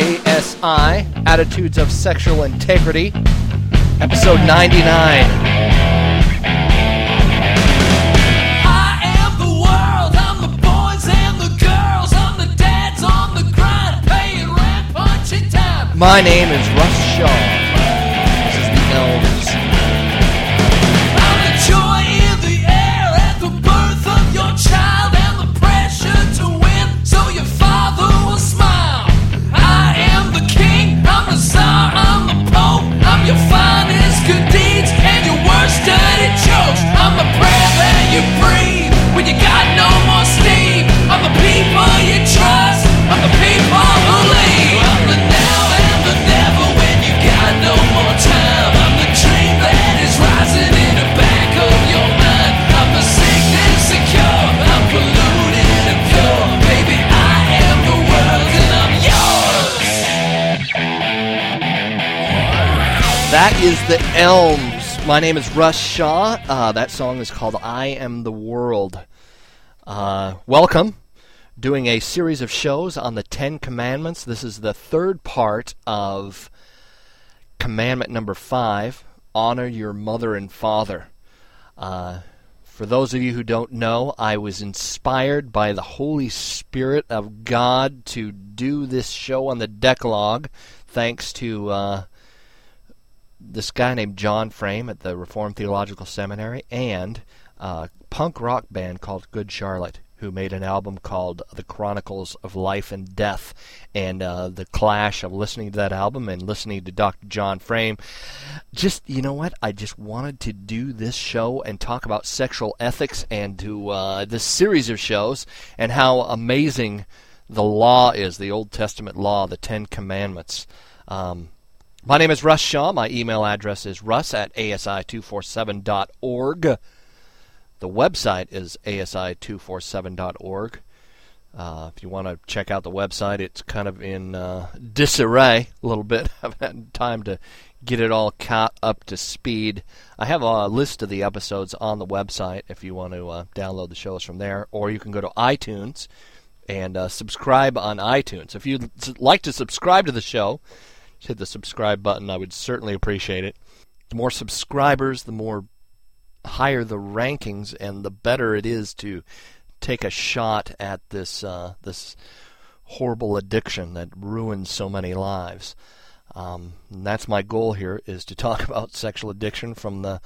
ASI Attitudes of Sexual Integrity, episode 99. I am the world. I'm is the Elms. My name is Russ Shaw. Uh, that song is called I Am the World. Uh, welcome. Doing a series of shows on the Ten Commandments. This is the third part of commandment number five honor your mother and father. Uh, for those of you who don't know, I was inspired by the Holy Spirit of God to do this show on the Decalogue, thanks to uh, this guy named John Frame at the Reformed Theological Seminary and a punk rock band called Good Charlotte, who made an album called The Chronicles of Life and Death. And uh, the clash of listening to that album and listening to Dr. John Frame, just, you know what? I just wanted to do this show and talk about sexual ethics and to uh, this series of shows and how amazing the law is, the Old Testament law, the Ten Commandments. Um, my name is Russ Shaw. My email address is russ at asi247.org. The website is asi247.org. Uh, if you want to check out the website, it's kind of in uh, disarray a little bit. I haven't had time to get it all caught up to speed. I have a list of the episodes on the website if you want to uh, download the shows from there, or you can go to iTunes and uh, subscribe on iTunes. If you'd like to subscribe to the show, hit the subscribe button. I would certainly appreciate it. The more subscribers, the more higher the rankings, and the better it is to take a shot at this uh, this horrible addiction that ruins so many lives. Um, that's my goal here: is to talk about sexual addiction from the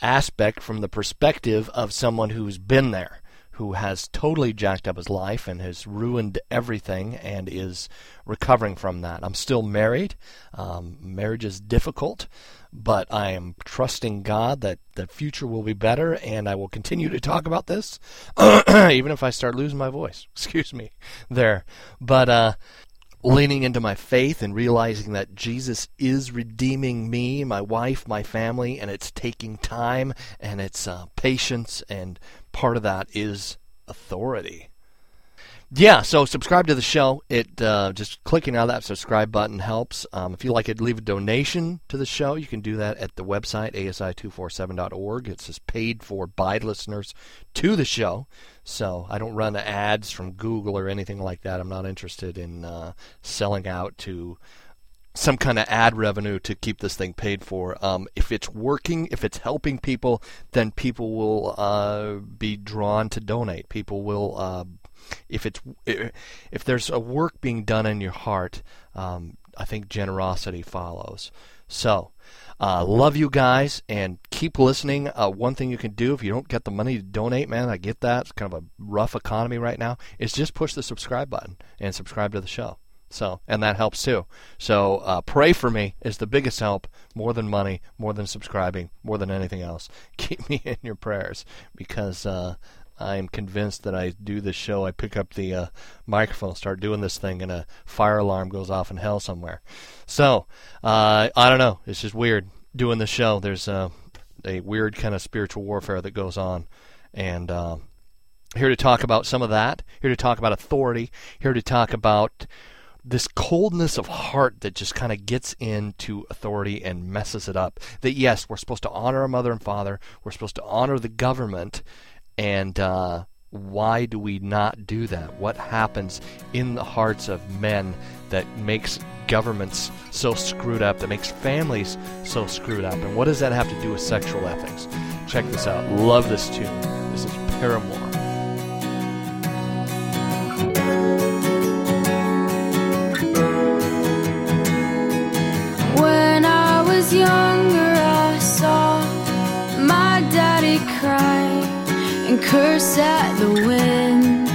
aspect, from the perspective of someone who's been there, who has totally jacked up his life and has ruined everything and is recovering from that. I'm still married. Um, marriage is difficult, but I am trusting God that the future will be better, and I will continue to talk about this, even if I start losing my voice. Excuse me, there. But uh, leaning into my faith and realizing that Jesus is redeeming me, my wife, my family, and it's taking time and it's uh, patience, and part of that is authority. Yeah, so subscribe to the show. It uh, just clicking on that subscribe button helps. Um, if you like it, leave a donation to the show. You can do that at the website asi247.org. It says paid for by listeners to the show. So I don't run ads from Google or anything like that. I'm not interested in uh, selling out to some kind of ad revenue to keep this thing paid for. Um, if it's working, if it's helping people, then people will uh, be drawn to donate. People will, uh, if it's if there's a work being done in your heart, um, I think generosity follows. So, uh, love you guys and keep listening. Uh, one thing you can do if you don't get the money to donate, man, I get that. It's kind of a rough economy right now. Is just push the subscribe button and subscribe to the show. So, and that helps too. So, uh, pray for me is the biggest help, more than money, more than subscribing, more than anything else. Keep me in your prayers because uh, I am convinced that I do this show. I pick up the uh, microphone, start doing this thing, and a fire alarm goes off in hell somewhere. So, uh, I don't know. It's just weird doing the show. There's uh, a weird kind of spiritual warfare that goes on, and. Uh, here to talk about some of that. Here to talk about authority. Here to talk about this coldness of heart that just kind of gets into authority and messes it up. That yes, we're supposed to honor our mother and father. We're supposed to honor the government, and uh, why do we not do that? What happens in the hearts of men that makes governments so screwed up, that makes families so screwed up. And what does that have to do with sexual ethics? Check this out. Love this tune. This is Paramore. Younger, I saw my daddy cry and curse at the wind.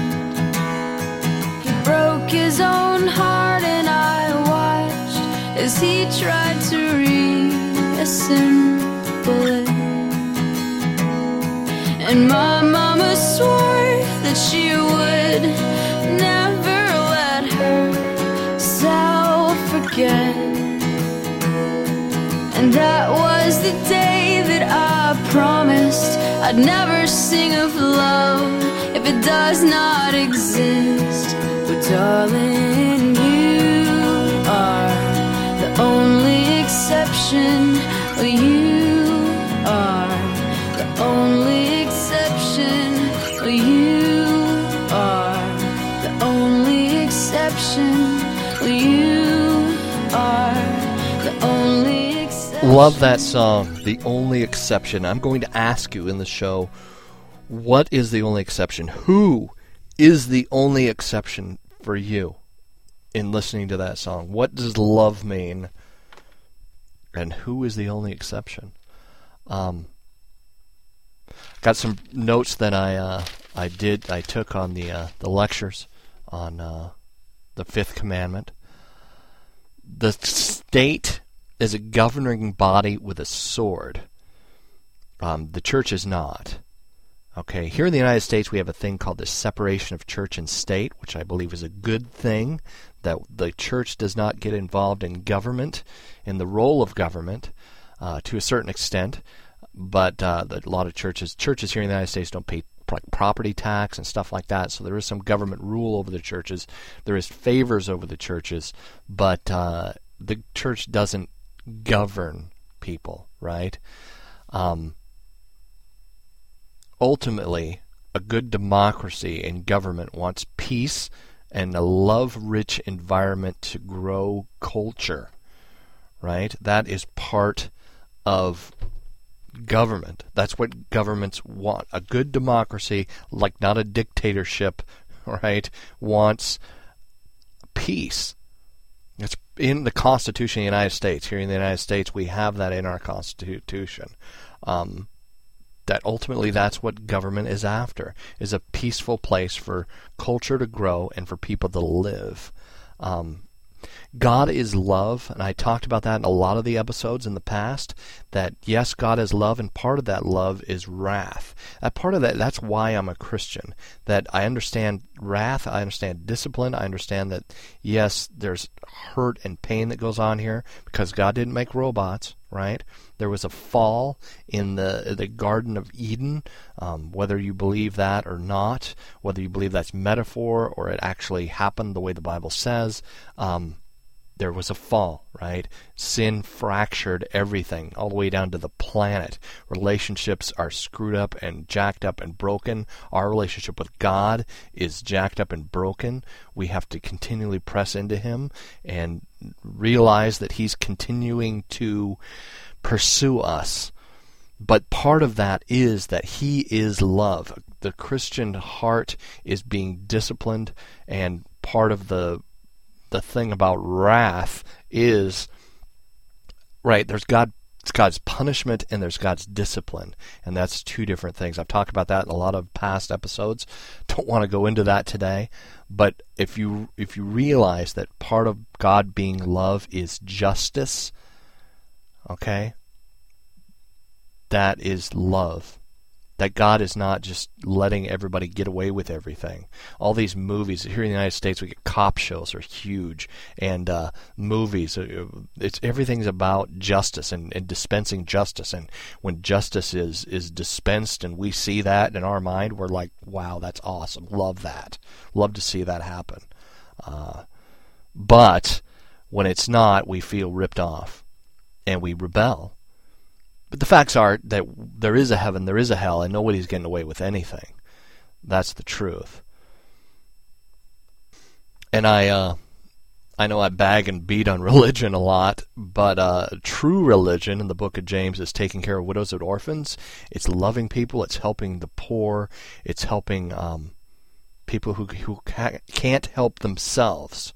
He broke his own heart, and I watched as he tried to reassemble it. And my mama swore that she would never let herself forget. And that was the day that I promised I'd never sing of love if it does not exist. But darling, you are the only exception. You Love that song, The Only Exception. I'm going to ask you in the show what is the only exception? Who is the only exception for you in listening to that song? What does love mean? And who is the only exception? Um, got some notes that I uh, I did I took on the uh, the lectures on uh, the fifth commandment. The state is a governing body with a sword. Um, the church is not. Okay, here in the United States, we have a thing called the separation of church and state, which I believe is a good thing. That the church does not get involved in government, in the role of government, uh, to a certain extent. But uh, a lot of churches, churches here in the United States, don't pay property tax and stuff like that. So there is some government rule over the churches. There is favors over the churches, but uh, the church doesn't govern people, right? Um, ultimately, a good democracy and government wants peace and a love rich environment to grow culture, right? That is part of government. That's what governments want. A good democracy, like not a dictatorship, right, wants peace. It's in the Constitution of the United States. Here in the United States, we have that in our Constitution. Um, that ultimately that's what government is after is a peaceful place for culture to grow and for people to live um, god is love and i talked about that in a lot of the episodes in the past that yes god is love and part of that love is wrath that part of that that's why i'm a christian that i understand wrath i understand discipline i understand that yes there's hurt and pain that goes on here because god didn't make robots right there was a fall in the the Garden of Eden. Um, whether you believe that or not, whether you believe that's metaphor or it actually happened the way the Bible says, um, there was a fall, right? Sin fractured everything, all the way down to the planet. Relationships are screwed up and jacked up and broken. Our relationship with God is jacked up and broken. We have to continually press into Him and realize that He's continuing to pursue us. But part of that is that He is love. The Christian heart is being disciplined, and part of the the thing about wrath is right. There's God. God's punishment and there's God's discipline, and that's two different things. I've talked about that in a lot of past episodes. Don't want to go into that today, but if you if you realize that part of God being love is justice, okay, that is love. That God is not just letting everybody get away with everything. All these movies here in the United States, we get cop shows are huge, and uh, movies. uh, It's everything's about justice and, and dispensing justice. And when justice is is dispensed, and we see that in our mind, we're like, "Wow, that's awesome! Love that! Love to see that happen." Uh, but when it's not, we feel ripped off, and we rebel but the facts are that there is a heaven, there is a hell, and nobody's getting away with anything. That's the truth. And I, uh, I know I bag and beat on religion a lot, but uh, true religion in the book of James is taking care of widows and orphans. It's loving people. It's helping the poor. It's helping um, people who who ca- can't help themselves.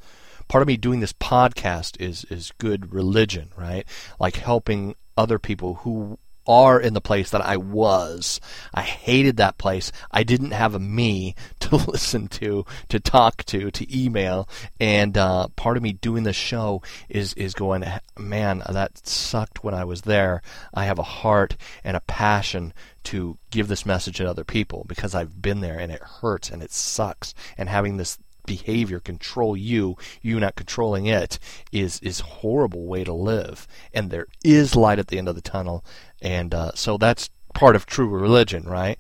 Part of me doing this podcast is is good religion, right? Like helping other people who are in the place that I was. I hated that place. I didn't have a me to listen to, to talk to, to email, and uh, part of me doing the show is is going, man, that sucked when I was there. I have a heart and a passion to give this message to other people because I've been there and it hurts and it sucks. And having this behavior control you, you not controlling it, is is horrible way to live. And there is light at the end of the tunnel, and uh, so that's part of true religion, right?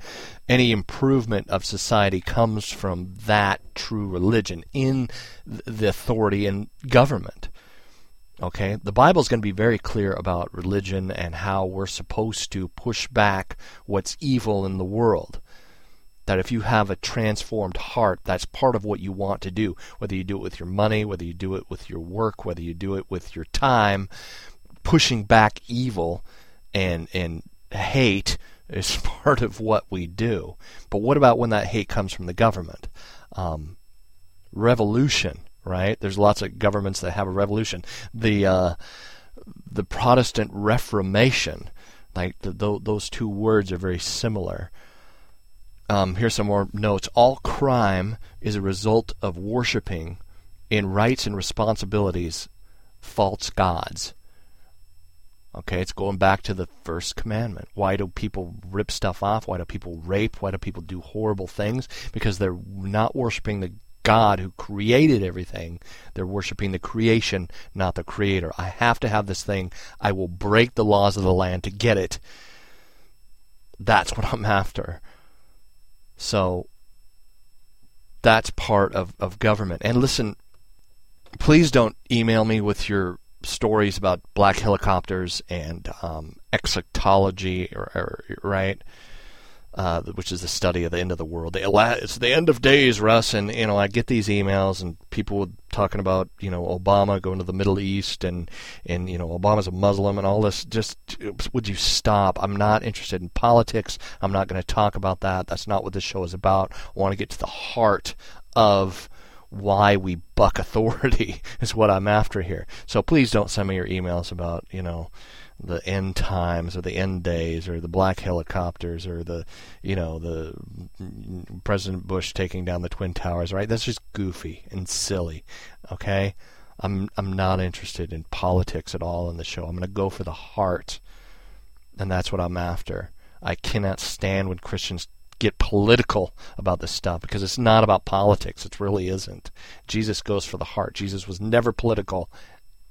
Any improvement of society comes from that true religion in the authority and government. Okay, the Bible is going to be very clear about religion and how we're supposed to push back what's evil in the world that if you have a transformed heart, that's part of what you want to do. Whether you do it with your money, whether you do it with your work, whether you do it with your time, pushing back evil and and hate is part of what we do. But what about when that hate comes from the government? Um, revolution, right? There's lots of governments that have a revolution. The uh, the Protestant Reformation, like the, those two words are very similar. Um, here's some more notes. All crime is a result of worshiping, in rights and responsibilities, false gods. Okay, it's going back to the first commandment. Why do people rip stuff off? Why do people rape? Why do people do horrible things? Because they're not worshiping the God who created everything. They're worshiping the creation, not the creator. I have to have this thing. I will break the laws of the land to get it. That's what I'm after. So that's part of, of government. And listen, please don't email me with your stories about black helicopters and um, eschatology, or, or, right? Uh, which is the study of the end of the world. It's the end of days, Russ, and you know I get these emails and people talking about you know Obama going to the Middle East and and you know Obama's a Muslim and all this. Just would you stop? I'm not interested in politics. I'm not going to talk about that. That's not what this show is about. I want to get to the heart of why we buck authority is what I'm after here. So please don't send me your emails about you know the end times or the end days or the black helicopters or the you know the President Bush taking down the twin towers right? That's just goofy and silly okay? I'm I'm not interested in politics at all in the show. I'm going to go for the heart and that's what I'm after. I cannot stand when Christians get political about this stuff because it's not about politics. It really isn't. Jesus goes for the heart. Jesus was never political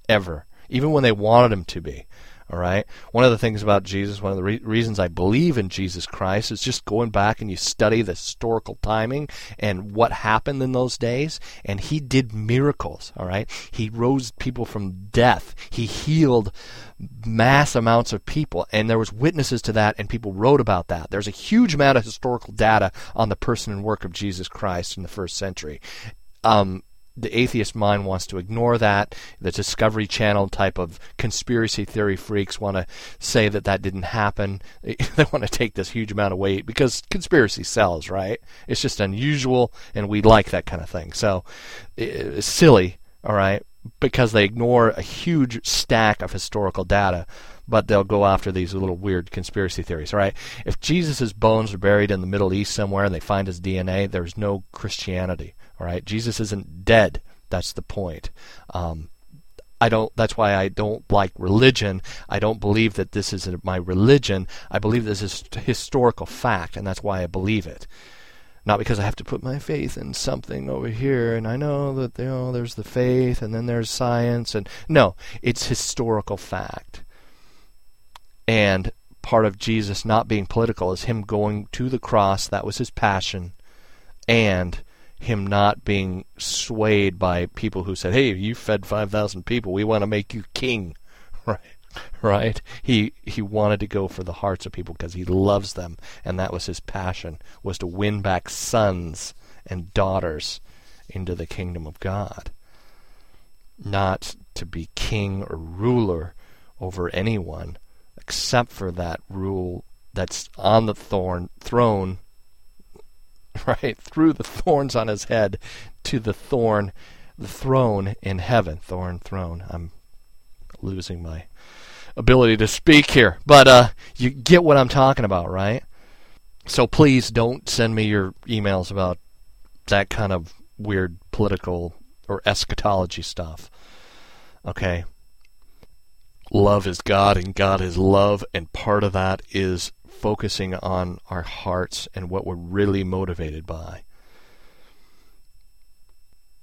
ever even when they wanted him to be all right. One of the things about Jesus, one of the re- reasons I believe in Jesus Christ is just going back and you study the historical timing and what happened in those days. And he did miracles. All right. He rose people from death. He healed mass amounts of people and there was witnesses to that and people wrote about that there's a huge amount of historical data on the person and work of jesus christ in the first century um, the atheist mind wants to ignore that. The Discovery Channel type of conspiracy theory freaks want to say that that didn't happen. They want to take this huge amount of weight because conspiracy sells, right? It's just unusual, and we like that kind of thing. So it's silly, all right, because they ignore a huge stack of historical data but they'll go after these little weird conspiracy theories. Right, if Jesus' bones are buried in the Middle East somewhere and they find his DNA, there's no Christianity. All right, Jesus isn't dead. That's the point. Um, I don't. That's why I don't like religion. I don't believe that this is my religion. I believe this is historical fact, and that's why I believe it. Not because I have to put my faith in something over here, and I know that you know there's the faith, and then there's science, and no, it's historical fact. And part of Jesus not being political is him going to the cross. That was his passion, and him not being swayed by people who said, "Hey, you fed 5,000 people. We want to make you king." Right? Right? He he wanted to go for the hearts of people because he loves them, and that was his passion was to win back sons and daughters into the kingdom of God. not to be king or ruler over anyone except for that rule that's on the thorn throne right through the thorns on his head to the thorn the throne in heaven. Thorn throne. I'm losing my ability to speak here. But uh you get what i'm talking about right? So please don't send me your emails about that kind of weird political or eschatology stuff okay? Love is god and god is love and part of that is focusing on our hearts and what we're really motivated by.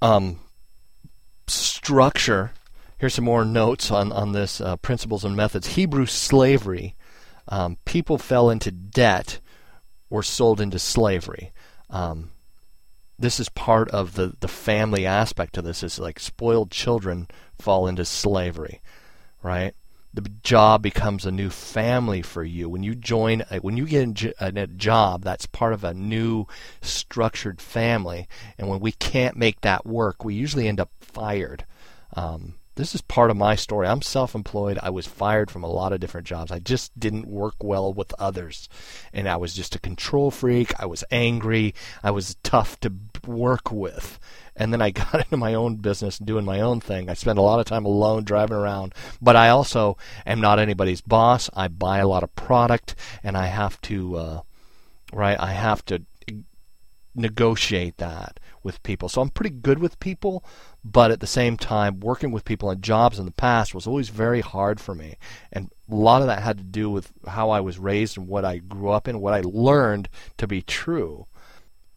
Um, structure. Here's some more notes on on this uh, principles and methods. Hebrew slavery. Um, people fell into debt or sold into slavery. Um, this is part of the, the family aspect of this. Is like spoiled children fall into slavery, right? The job becomes a new family for you. When you join, a, when you get a job, that's part of a new structured family. And when we can't make that work, we usually end up fired. Um, this is part of my story. I'm self employed. I was fired from a lot of different jobs. I just didn't work well with others. And I was just a control freak. I was angry. I was tough to work with and then I got into my own business doing my own thing. I spend a lot of time alone driving around, but I also am not anybody's boss. I buy a lot of product, and I have to, uh, right? I have to negotiate that with people. So I'm pretty good with people, but at the same time, working with people in jobs in the past was always very hard for me. And a lot of that had to do with how I was raised and what I grew up in, what I learned to be true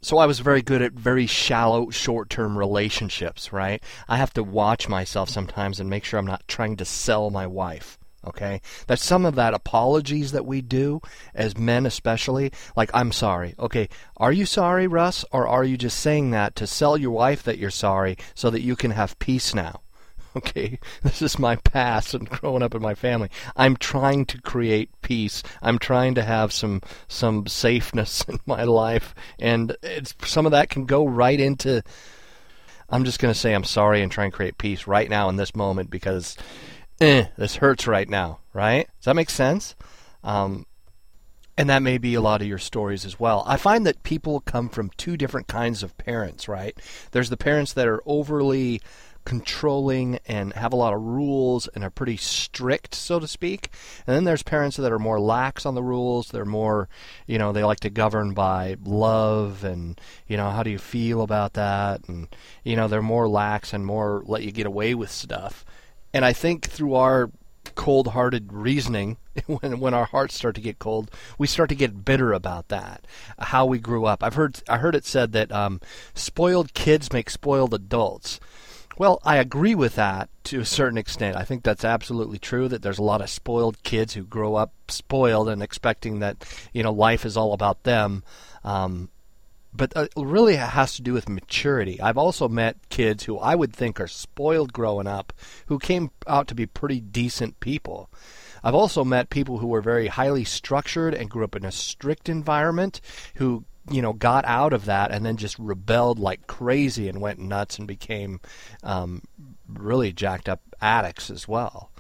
so I was very good at very shallow short-term relationships, right? I have to watch myself sometimes and make sure I'm not trying to sell my wife. Okay? That's some of that apologies that we do as men especially, like I'm sorry. Okay, are you sorry, Russ, or are you just saying that to sell your wife that you're sorry so that you can have peace now? okay, this is my past and growing up in my family. I'm trying to create peace. I'm trying to have some some safeness in my life, and it's some of that can go right into. I'm just going to say I'm sorry and try and create peace right now in this moment because eh, this hurts right now. Right? Does that make sense? Um, and that may be a lot of your stories as well. I find that people come from two different kinds of parents, right? There's the parents that are overly controlling and have a lot of rules and are pretty strict, so to speak. And then there's parents that are more lax on the rules. They're more, you know, they like to govern by love and, you know, how do you feel about that? And, you know, they're more lax and more let you get away with stuff. And I think through our cold-hearted reasoning when when our hearts start to get cold we start to get bitter about that how we grew up i've heard i heard it said that um, spoiled kids make spoiled adults well, I agree with that to a certain extent. I think that's absolutely true that there's a lot of spoiled kids who grow up spoiled and expecting that, you know, life is all about them. Um, but uh, really it has to do with maturity. I've also met kids who I would think are spoiled growing up who came out to be pretty decent people. I've also met people who were very highly structured and grew up in a strict environment who you know, got out of that and then just rebelled like crazy and went nuts and became um, really jacked up addicts as well.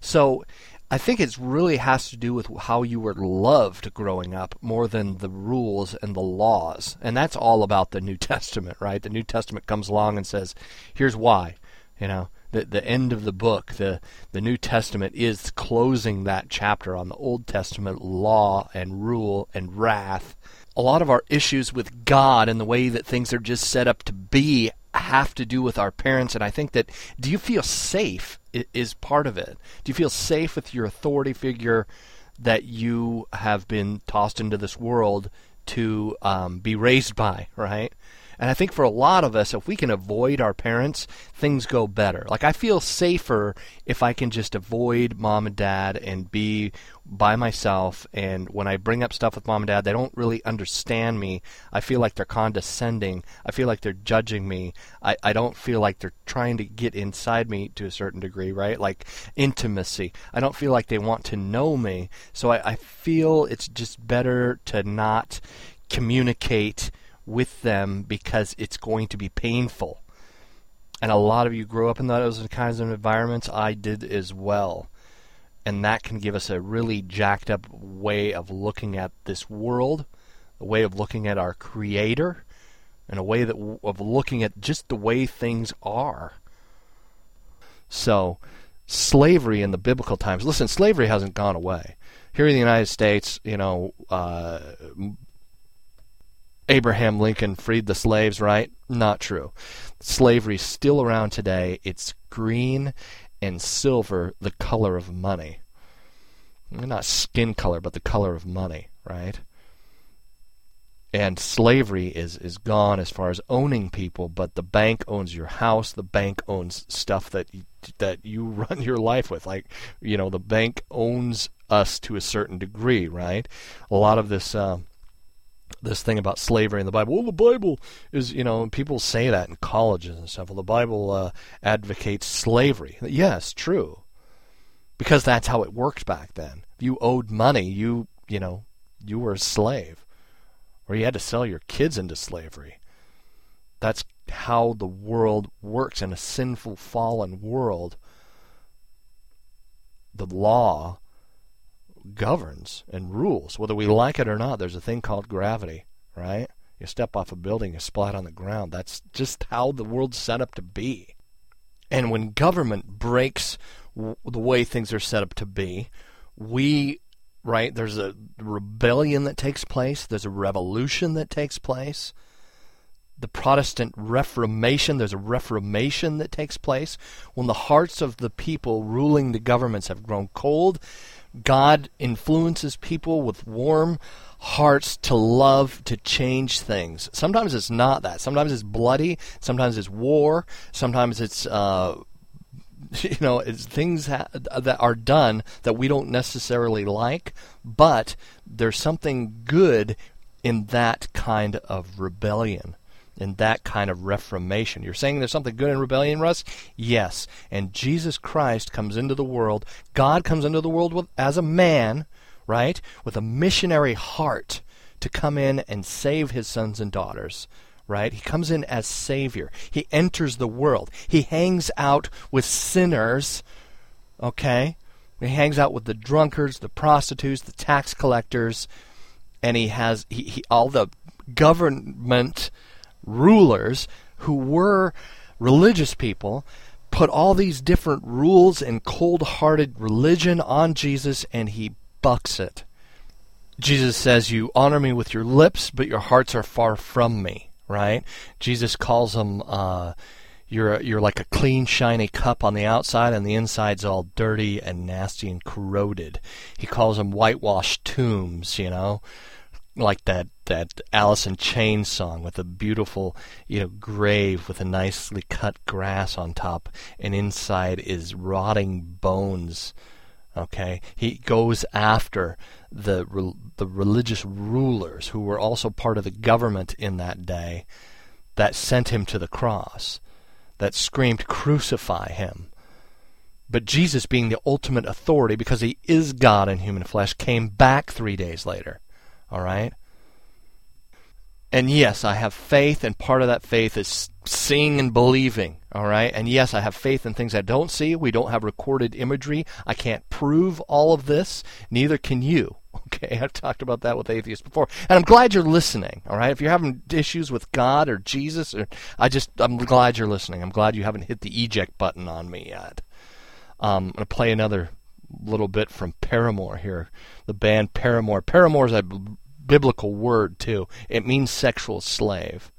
So I think it really has to do with how you were loved growing up more than the rules and the laws. And that's all about the New Testament, right? The New Testament comes along and says, here's why. You know, the the end of the book, the the New Testament is closing that chapter on the Old Testament law and rule and wrath a lot of our issues with God and the way that things are just set up to be have to do with our parents. And I think that do you feel safe is part of it? Do you feel safe with your authority figure that you have been tossed into this world to um, be raised by, right? And I think for a lot of us, if we can avoid our parents, things go better. Like I feel safer if I can just avoid mom and dad and be by myself. And when I bring up stuff with mom and dad, they don't really understand me. I feel like they're condescending. I feel like they're judging me. I, I don't feel like they're trying to get inside me to a certain degree, right? Like intimacy. I don't feel like they want to know me. So I, I feel it's just better to not communicate with them because it's going to be painful. And a lot of you grew up in those kinds of environments. I did as well. And that can give us a really jacked up way of looking at this world, a way of looking at our Creator, and a way that of looking at just the way things are. So, slavery in the biblical times. Listen, slavery hasn't gone away. Here in the United States, you know, uh, Abraham Lincoln freed the slaves, right? Not true. Slavery's still around today. It's green and silver, the color of money. Not skin color, but the color of money, right? And slavery is, is gone as far as owning people, but the bank owns your house. The bank owns stuff that you, that you run your life with. Like, you know, the bank owns us to a certain degree, right? A lot of this. Uh, this thing about slavery in the Bible. Well, the Bible is, you know, people say that in colleges and stuff. Well, the Bible uh, advocates slavery. Yes, true. Because that's how it worked back then. If you owed money, you, you know, you were a slave. Or you had to sell your kids into slavery. That's how the world works in a sinful, fallen world. The law governs and rules, whether we like it or not. There's a thing called gravity, right? You step off a building, you splat on the ground. That's just how the world's set up to be. And when government breaks w- the way things are set up to be, we, right, there's a rebellion that takes place, there's a revolution that takes place. The Protestant Reformation, there's a reformation that takes place when the hearts of the people ruling the governments have grown cold God influences people with warm hearts to love to change things. Sometimes it's not that. Sometimes it's bloody. Sometimes it's war. Sometimes it's uh, you know it's things ha- that are done that we don't necessarily like, but there's something good in that kind of rebellion in that kind of reformation. You're saying there's something good in rebellion, Russ? Yes. And Jesus Christ comes into the world. God comes into the world with, as a man, right? With a missionary heart to come in and save his sons and daughters. Right? He comes in as Savior. He enters the world. He hangs out with sinners. Okay? He hangs out with the drunkards, the prostitutes, the tax collectors, and he has he, he all the government rulers who were religious people put all these different rules and cold hearted religion on Jesus, and he bucks it. Jesus says, You honor me with your lips, but your hearts are far from me, right? Jesus calls them, uh, you're, you're like a clean, shiny cup on the outside, and the inside's all dirty and nasty and corroded. He calls them whitewashed tombs, you know? Like that that Alice in Chains song with a beautiful you know grave with a nicely cut grass on top, and inside is rotting bones. Okay, he goes after the the religious rulers who were also part of the government in that day that sent him to the cross, that screamed, "Crucify him." But Jesus, being the ultimate authority, because he is God in human flesh, came back three days later all right? And yes, I have faith, and part of that faith is seeing and believing. All right. And yes, I have faith in things I don't see. We don't have recorded imagery. I can't prove all of this. Neither can you. Okay. I've talked about that with atheists before. And I'm glad you're listening. All right. If you're having issues with God or Jesus, or I just, I'm glad you're listening. I'm glad you haven't hit the eject button on me yet. Um, I'm going to play another little bit from Paramore here. The band Paramore. Paramore is a b- biblical word, too. It means sexual slave.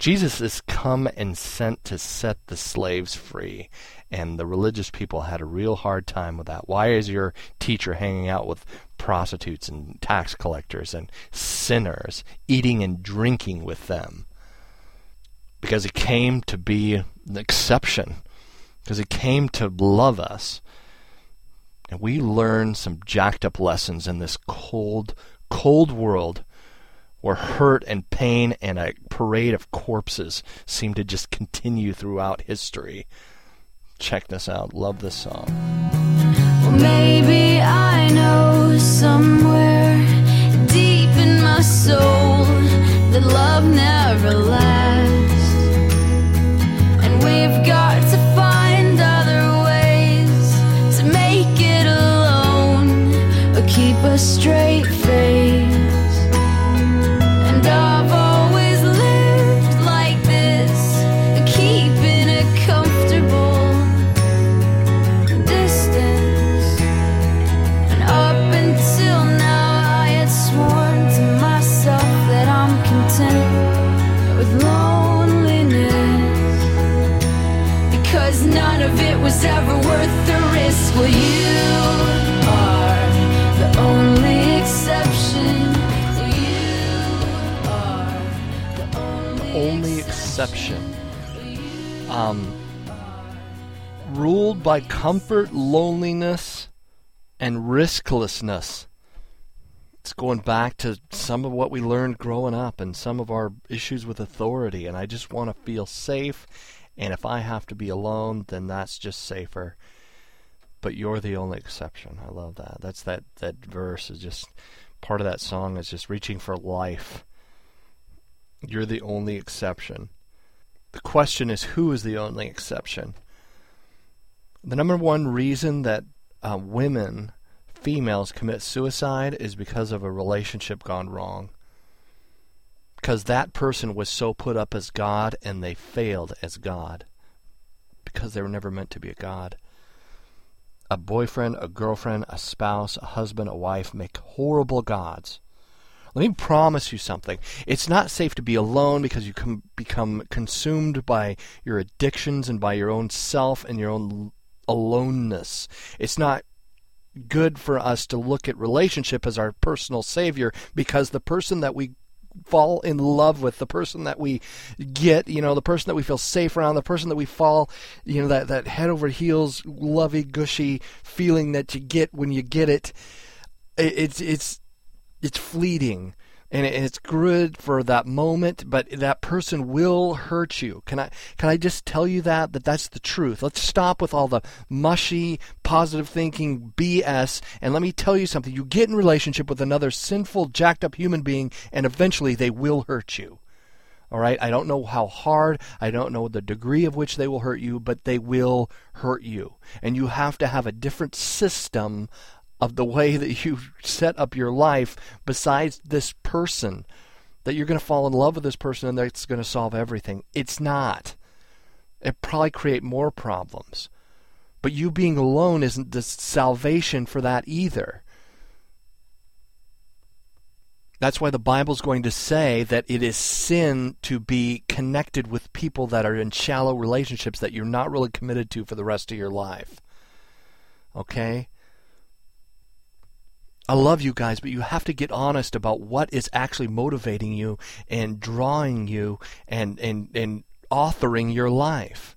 Jesus is come and sent to set the slaves free. And the religious people had a real hard time with that. Why is your teacher hanging out with prostitutes and tax collectors and sinners, eating and drinking with them? Because he came to be an exception. Because he came to love us. And we learn some jacked up lessons in this cold, cold world where hurt and pain and a parade of corpses seem to just continue throughout history. Check this out. Love this song. Well, maybe I know somewhere deep in my soul that love never lasts. Straight only exception. Um, ruled by comfort, loneliness, and risklessness. It's going back to some of what we learned growing up and some of our issues with authority. And I just want to feel safe. And if I have to be alone, then that's just safer. But you're the only exception. I love that. That's that, that verse is just part of that song is just reaching for life. You're the only exception. The question is who is the only exception? The number one reason that uh, women, females, commit suicide is because of a relationship gone wrong. Because that person was so put up as God and they failed as God. Because they were never meant to be a God. A boyfriend, a girlfriend, a spouse, a husband, a wife make horrible gods. Let me promise you something. It's not safe to be alone because you can become consumed by your addictions and by your own self and your own aloneness. It's not good for us to look at relationship as our personal savior because the person that we fall in love with the person that we get you know the person that we feel safe around the person that we fall you know that that head over heels lovey gushy feeling that you get when you get it it- it's it's it's fleeting and it's good for that moment but that person will hurt you. Can i can i just tell you that that that's the truth? Let's stop with all the mushy positive thinking bs and let me tell you something. You get in relationship with another sinful jacked up human being and eventually they will hurt you. All right? I don't know how hard i don't know the degree of which they will hurt you but they will hurt you. And you have to have a different system of the way that you've set up your life besides this person that you're going to fall in love with this person and that's going to solve everything it's not it probably create more problems but you being alone isn't the salvation for that either that's why the Bible's going to say that it is sin to be connected with people that are in shallow relationships that you're not really committed to for the rest of your life. Okay? I love you guys, but you have to get honest about what is actually motivating you and drawing you and, and, and authoring your life.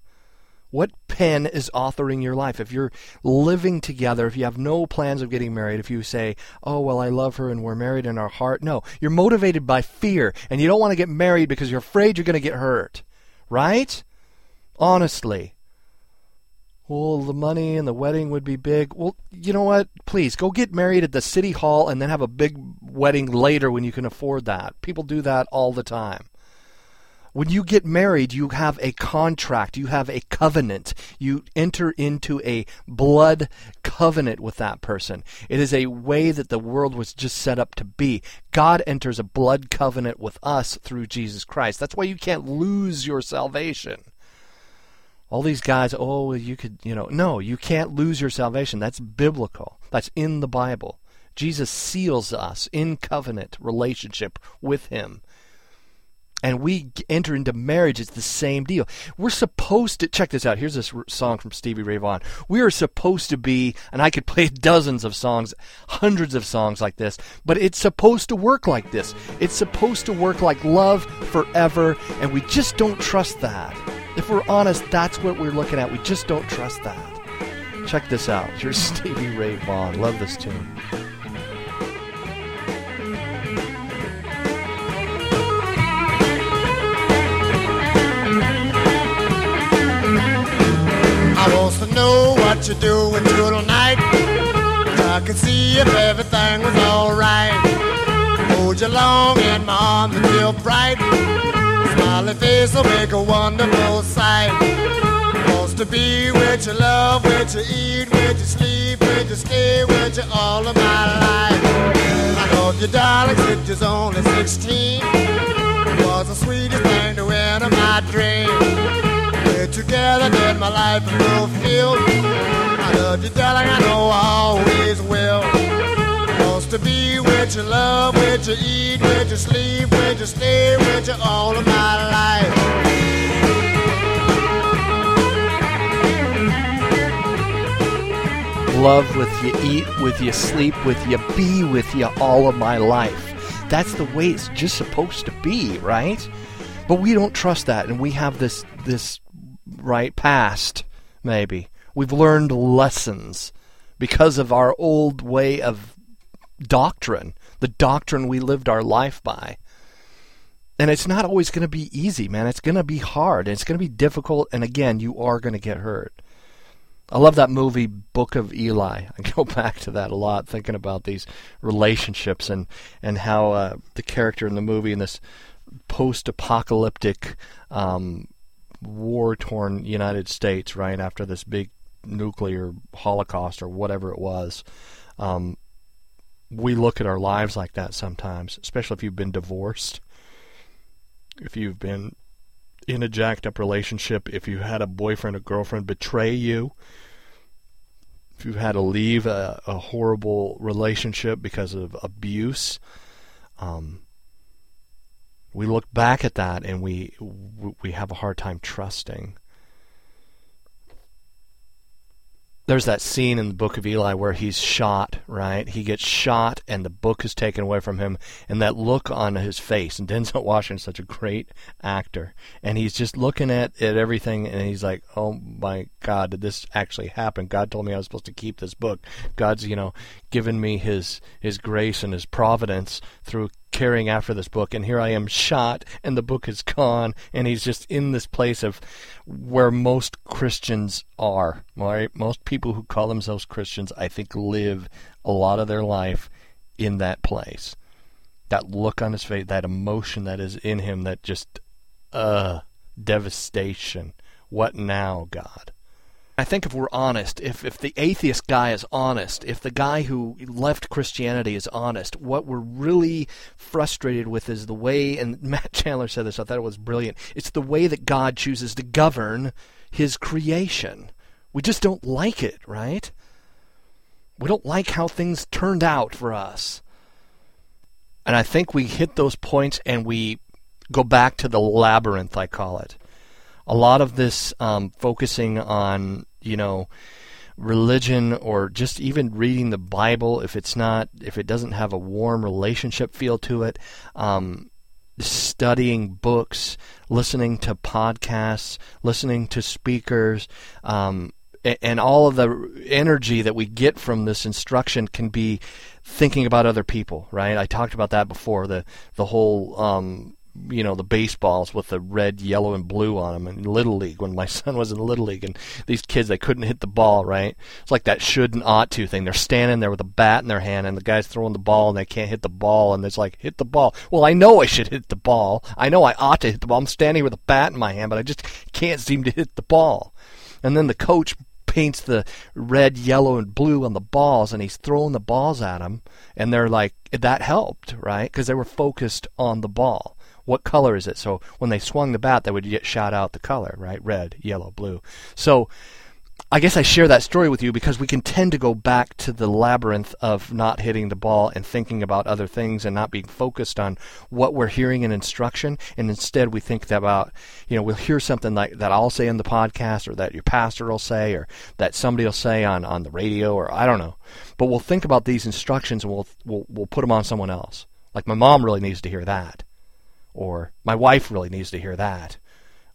What pen is authoring your life? If you're living together, if you have no plans of getting married, if you say, oh, well, I love her and we're married in our heart, no. You're motivated by fear and you don't want to get married because you're afraid you're going to get hurt. Right? Honestly. Well, the money and the wedding would be big. Well, you know what? Please go get married at the city hall and then have a big wedding later when you can afford that. People do that all the time. When you get married, you have a contract, you have a covenant. You enter into a blood covenant with that person. It is a way that the world was just set up to be. God enters a blood covenant with us through Jesus Christ. That's why you can't lose your salvation. All these guys, oh, you could, you know, no, you can't lose your salvation. That's biblical. That's in the Bible. Jesus seals us in covenant relationship with Him and we enter into marriage, it's the same deal. We're supposed to check this out. Here's this song from Stevie Ray Vaughan. We are supposed to be, and I could play dozens of songs, hundreds of songs like this, but it's supposed to work like this. It's supposed to work like love forever, and we just don't trust that. If we're honest, that's what we're looking at. We just don't trust that. Check this out. Here's Stevie Ray Vaughan. Love this tune. I wants to know what you're doing tonight. I can see if everything was alright. Hold you long and my arms feel bright. Smiley face will make a wonderful sight. Wants to be with you, love, with you eat, with you sleep, with you stay, with you all of my life. you, darling, since you're only 16. It was the sweetest thing to enter my dream. We're together, then my life is fulfilled. I love you, darling, I know I always will. To be with you, love with you, eat with you, sleep with you, stay with you all of my life. Love with you, eat with you, sleep with you, be with you all of my life. That's the way it's just supposed to be, right? But we don't trust that, and we have this this right past. Maybe we've learned lessons because of our old way of doctrine, the doctrine we lived our life by. And it's not always going to be easy, man. It's going to be hard. It's going to be difficult. And again, you are going to get hurt. I love that movie Book of Eli. I go back to that a lot, thinking about these relationships and and how uh, the character in the movie in this post-apocalyptic, um, war-torn United States, right after this big nuclear holocaust or whatever it was. Um, we look at our lives like that sometimes, especially if you've been divorced, if you've been in a jacked up relationship, if you had a boyfriend or girlfriend betray you, if you've had to leave a, a horrible relationship because of abuse, um, we look back at that and we we have a hard time trusting. There's that scene in the book of Eli where he's shot, right? He gets shot and the book is taken away from him and that look on his face and Denzel Washington's such a great actor and he's just looking at, at everything and he's like, "Oh my god, did this actually happen? God told me I was supposed to keep this book. God's, you know, given me his his grace and his providence through carrying after this book. And here I am shot and the book is gone and he's just in this place of where most Christians are right? Most people who call themselves Christians I think live a lot of their life in that place. That look on his face that emotion that is in him that just uh devastation. What now God I think if we're honest, if, if the atheist guy is honest, if the guy who left Christianity is honest, what we're really frustrated with is the way, and Matt Chandler said this, I thought it was brilliant, it's the way that God chooses to govern his creation. We just don't like it, right? We don't like how things turned out for us. And I think we hit those points and we go back to the labyrinth, I call it a lot of this um, focusing on you know religion or just even reading the Bible if it's not if it doesn't have a warm relationship feel to it. Um, studying books, listening to podcasts, listening to speakers, um, and all of the energy that we get from this instruction can be thinking about other people, right? I talked about that before. The the whole um, you know the baseballs with the red, yellow, and blue on them in little league when my son was in little league, and these kids they couldn't hit the ball right. It's like that should and ought to thing. They're standing there with a bat in their hand, and the guy's throwing the ball, and they can't hit the ball, and it's like hit the ball. Well, I know I should hit the ball. I know I ought to hit the ball. I'm standing with a bat in my hand, but I just can't seem to hit the ball. And then the coach paints the red, yellow, and blue on the balls, and he's throwing the balls at them, and they're like, that helped, right? Because they were focused on the ball what color is it? So when they swung the bat, they would get shot out the color, right? Red, yellow, blue. So I guess I share that story with you because we can tend to go back to the labyrinth of not hitting the ball and thinking about other things and not being focused on what we're hearing in instruction. And instead, we think about, you know, we'll hear something like that I'll say in the podcast or that your pastor will say or that somebody will say on, on the radio or I don't know. But we'll think about these instructions and we'll, we'll, we'll put them on someone else. Like my mom really needs to hear that or my wife really needs to hear that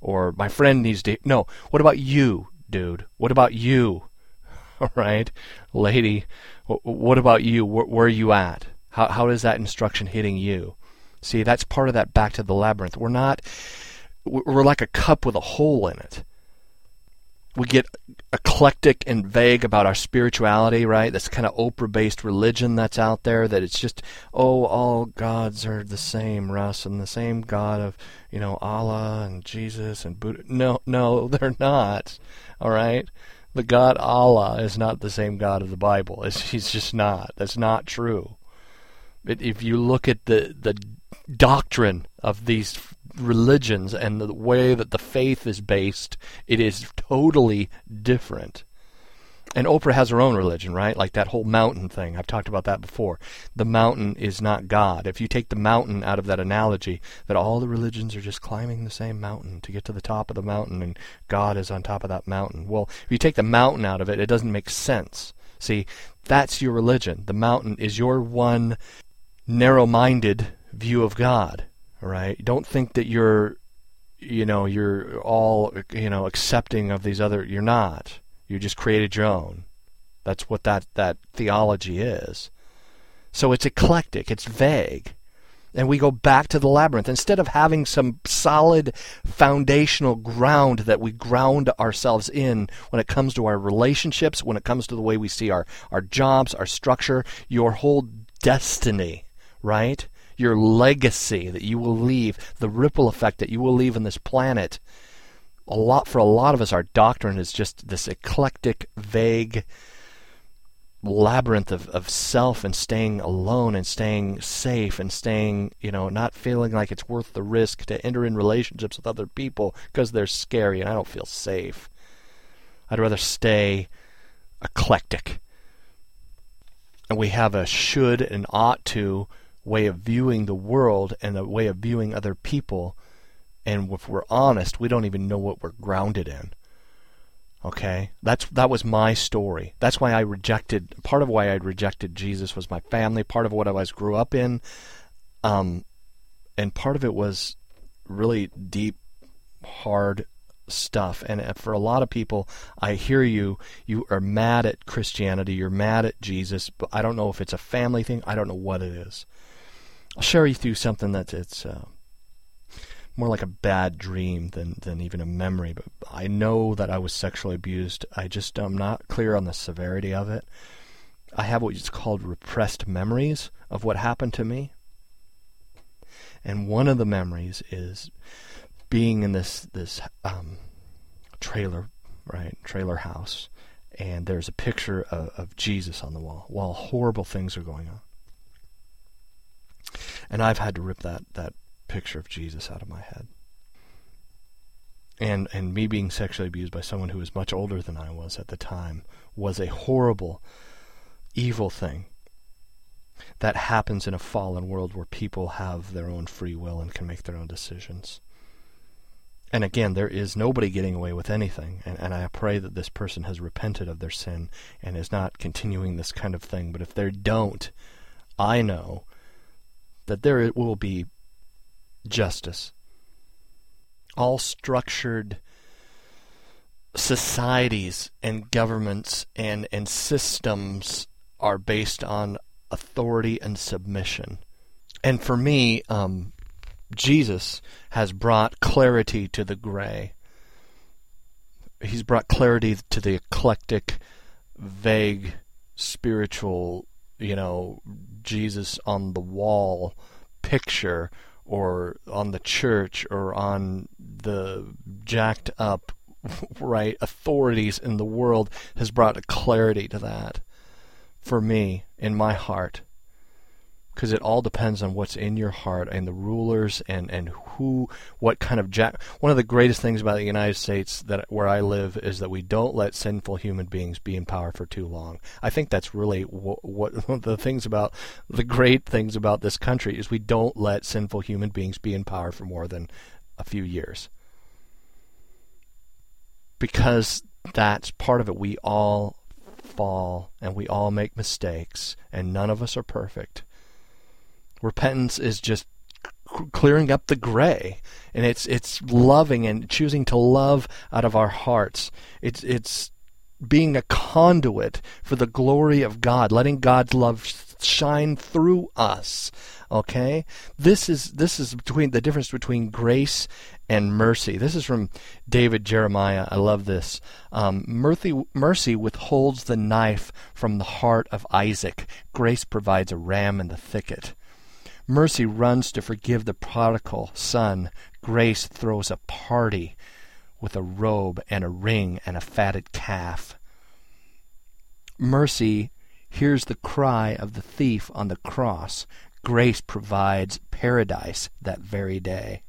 or my friend needs to no what about you dude. What about you? All right. Lady what about you? Where, where are you at? How, how is that instruction hitting you? See that's part of that back to the labyrinth. We're not we're like a cup with a hole in it we get eclectic and vague about our spirituality, right? This kind of Oprah based religion that's out there that it's just, oh, all gods are the same, Russ, and the same God of, you know, Allah and Jesus and Buddha. No, no, they're not. All right? The God Allah is not the same God of the Bible. It's, he's just not. That's not true. It, if you look at the the doctrine of these religions and the way that the faith is based, it is totally different. And Oprah has her own religion, right? Like that whole mountain thing. I've talked about that before. The mountain is not God. If you take the mountain out of that analogy, that all the religions are just climbing the same mountain to get to the top of the mountain and God is on top of that mountain. Well, if you take the mountain out of it, it doesn't make sense. See, that's your religion. The mountain is your one narrow minded view of God. Right? Don't think that you're you know, you're all you know, accepting of these other you're not. You just created your own. That's what that, that theology is. So it's eclectic, it's vague. And we go back to the labyrinth. Instead of having some solid foundational ground that we ground ourselves in when it comes to our relationships, when it comes to the way we see our, our jobs, our structure, your whole destiny, right? Your legacy that you will leave, the ripple effect that you will leave on this planet a lot for a lot of us our doctrine is just this eclectic vague labyrinth of, of self and staying alone and staying safe and staying you know not feeling like it's worth the risk to enter in relationships with other people because they're scary and i don't feel safe. I'd rather stay eclectic. And we have a should and ought to way of viewing the world and a way of viewing other people and if we're honest, we don't even know what we're grounded in. Okay, that's that was my story. That's why I rejected. Part of why I rejected Jesus was my family. Part of what I was grew up in, um, and part of it was really deep, hard stuff. And uh, for a lot of people, I hear you. You are mad at Christianity. You're mad at Jesus. But I don't know if it's a family thing. I don't know what it is. I'll share you through something that it's. Uh, more like a bad dream than than even a memory. But I know that I was sexually abused. I just am not clear on the severity of it. I have what's called repressed memories of what happened to me. And one of the memories is being in this this um, trailer, right, trailer house, and there's a picture of, of Jesus on the wall while horrible things are going on. And I've had to rip that that picture of Jesus out of my head. And and me being sexually abused by someone who was much older than I was at the time was a horrible, evil thing that happens in a fallen world where people have their own free will and can make their own decisions. And again, there is nobody getting away with anything. And, and I pray that this person has repented of their sin and is not continuing this kind of thing. But if they don't, I know that there will be justice. All structured societies and governments and, and systems are based on authority and submission. And for me, um, Jesus has brought clarity to the gray. He's brought clarity to the eclectic, vague, spiritual, you know, Jesus on the wall picture or on the church or on the jacked up right authorities in the world has brought a clarity to that for me in my heart because it all depends on what's in your heart and the rulers and and who what kind of jack one of the greatest things about the United States that where I live is that we don't let sinful human beings be in power for too long. I think that's really what, what the things about the great things about this country is we don't let sinful human beings be in power for more than a few years. Because that's part of it. We all fall and we all make mistakes and none of us are perfect Repentance is just clearing up the gray and it's it's loving and choosing to love out of our hearts. It's it's being a conduit for the glory of God letting God's love shine through us okay? This is this is between the difference between grace and mercy. This is from David Jeremiah. I love this. Um, mercy mercy withholds the knife from the heart of Isaac. Grace provides a ram in the thicket Mercy runs to forgive the prodigal son. Grace throws a party with a robe and a ring and a fatted calf. Mercy hears the cry of the thief on the cross. Grace provides paradise that very day.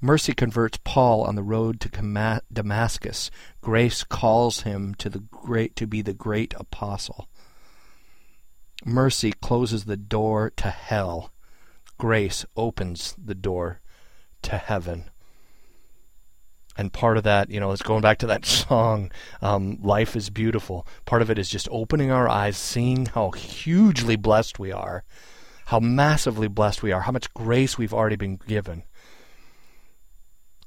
Mercy converts Paul on the road to Damascus. Grace calls him to the great to be the great apostle. Mercy closes the door to hell. Grace opens the door to heaven. And part of that, you know, is going back to that song, um, Life is Beautiful. Part of it is just opening our eyes, seeing how hugely blessed we are, how massively blessed we are, how much grace we've already been given,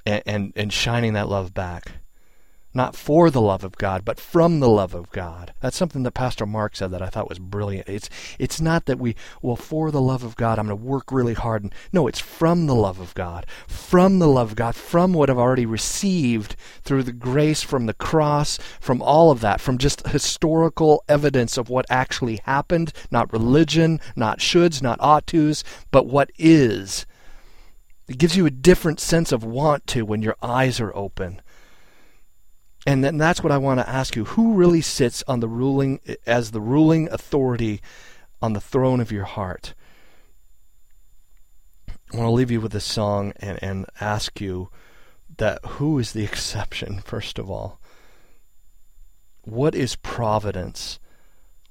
and, and, and shining that love back not for the love of God, but from the love of God. That's something that Pastor Mark said that I thought was brilliant. It's it's not that we well for the love of God I'm going to work really hard and no, it's from the love of God. From the love of God, from what I've already received through the grace from the cross, from all of that, from just historical evidence of what actually happened, not religion, not shoulds, not ought tos, but what is. It gives you a different sense of want to when your eyes are open and then that's what I want to ask you. Who really sits on the ruling as the ruling authority on the throne of your heart? I want to leave you with this song and, and ask you that who is the exception, first of all? What is providence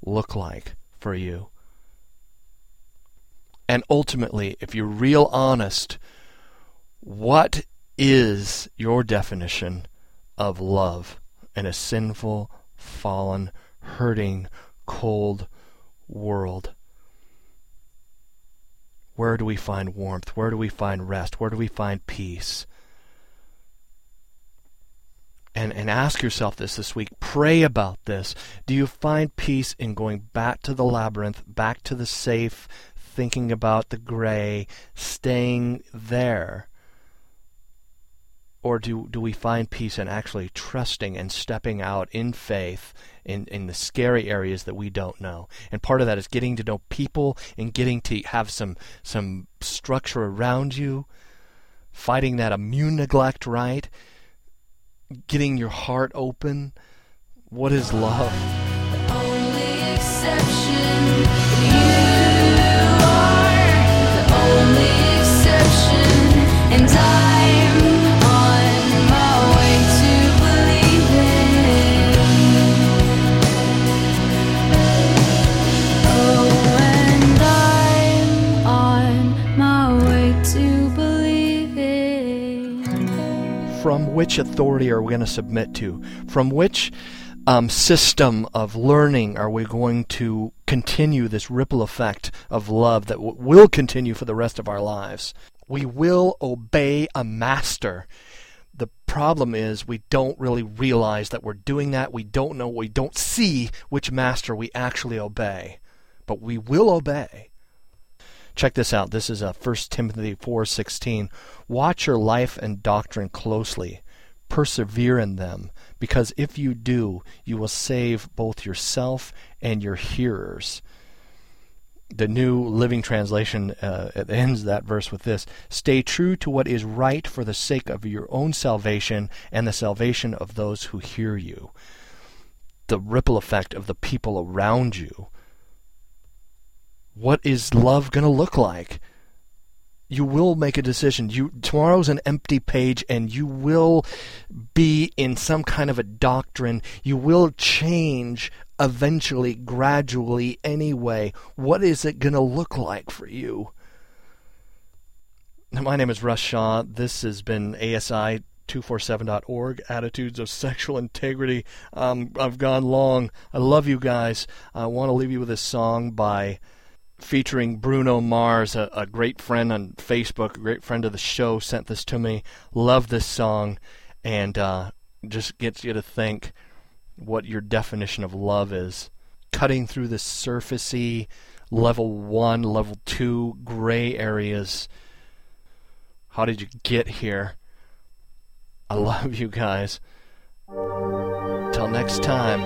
look like for you? And ultimately, if you're real honest, what is your definition of love in a sinful, fallen, hurting, cold world. Where do we find warmth? Where do we find rest? Where do we find peace? And, and ask yourself this this week. Pray about this. Do you find peace in going back to the labyrinth, back to the safe, thinking about the gray, staying there? Or do, do we find peace in actually trusting and stepping out in faith in, in the scary areas that we don't know? And part of that is getting to know people and getting to have some some structure around you, fighting that immune neglect right, getting your heart open. What is love? From which authority are we going to submit to? From which um, system of learning are we going to continue this ripple effect of love that w- will continue for the rest of our lives? We will obey a master. The problem is we don't really realize that we're doing that. We don't know, we don't see which master we actually obey. But we will obey. Check this out. This is uh, 1 Timothy 4:16. Watch your life and doctrine closely. Persevere in them, because if you do, you will save both yourself and your hearers. The New Living Translation uh, ends that verse with this Stay true to what is right for the sake of your own salvation and the salvation of those who hear you. The ripple effect of the people around you what is love going to look like? You will make a decision. You tomorrow's an empty page and you will be in some kind of a doctrine. You will change eventually, gradually anyway. What is it going to look like for you? My name is Russ Shaw. This has been ASI 247.org attitudes of sexual integrity um, i've gone long i love you guys i want to leave you with a song by featuring Bruno Mars, a, a great friend on Facebook, a great friend of the show, sent this to me. Love this song, and uh, just gets you to think what your definition of love is. Cutting through the surfacey, level one, level two gray areas. How did you get here? I love you guys. Till next time,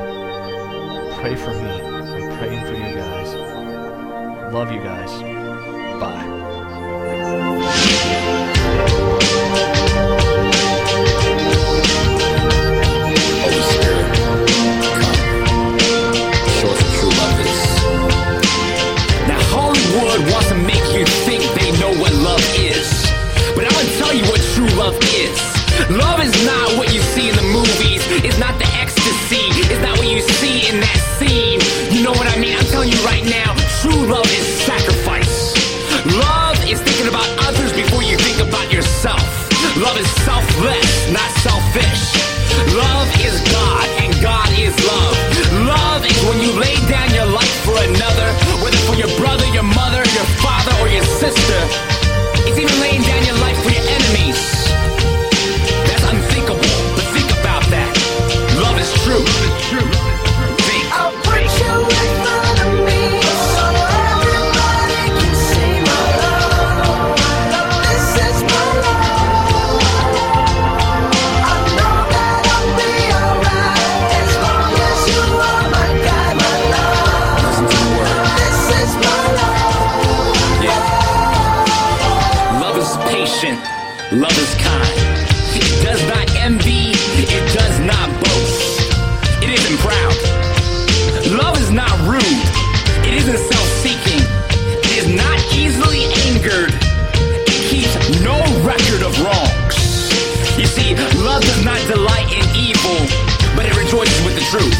pray for me. I'm praying for you guys. Love you guys. Bye. wants to make you think they know what love is. But I'm gonna tell you what true love is. Love is not what you see in the movies, it's not the ecstasy, it's not what you see in that Love is kind. It does not envy. It does not boast. It isn't proud. Love is not rude. It isn't self-seeking. It is not easily angered. It keeps no record of wrongs. You see, love does not delight in evil, but it rejoices with the truth.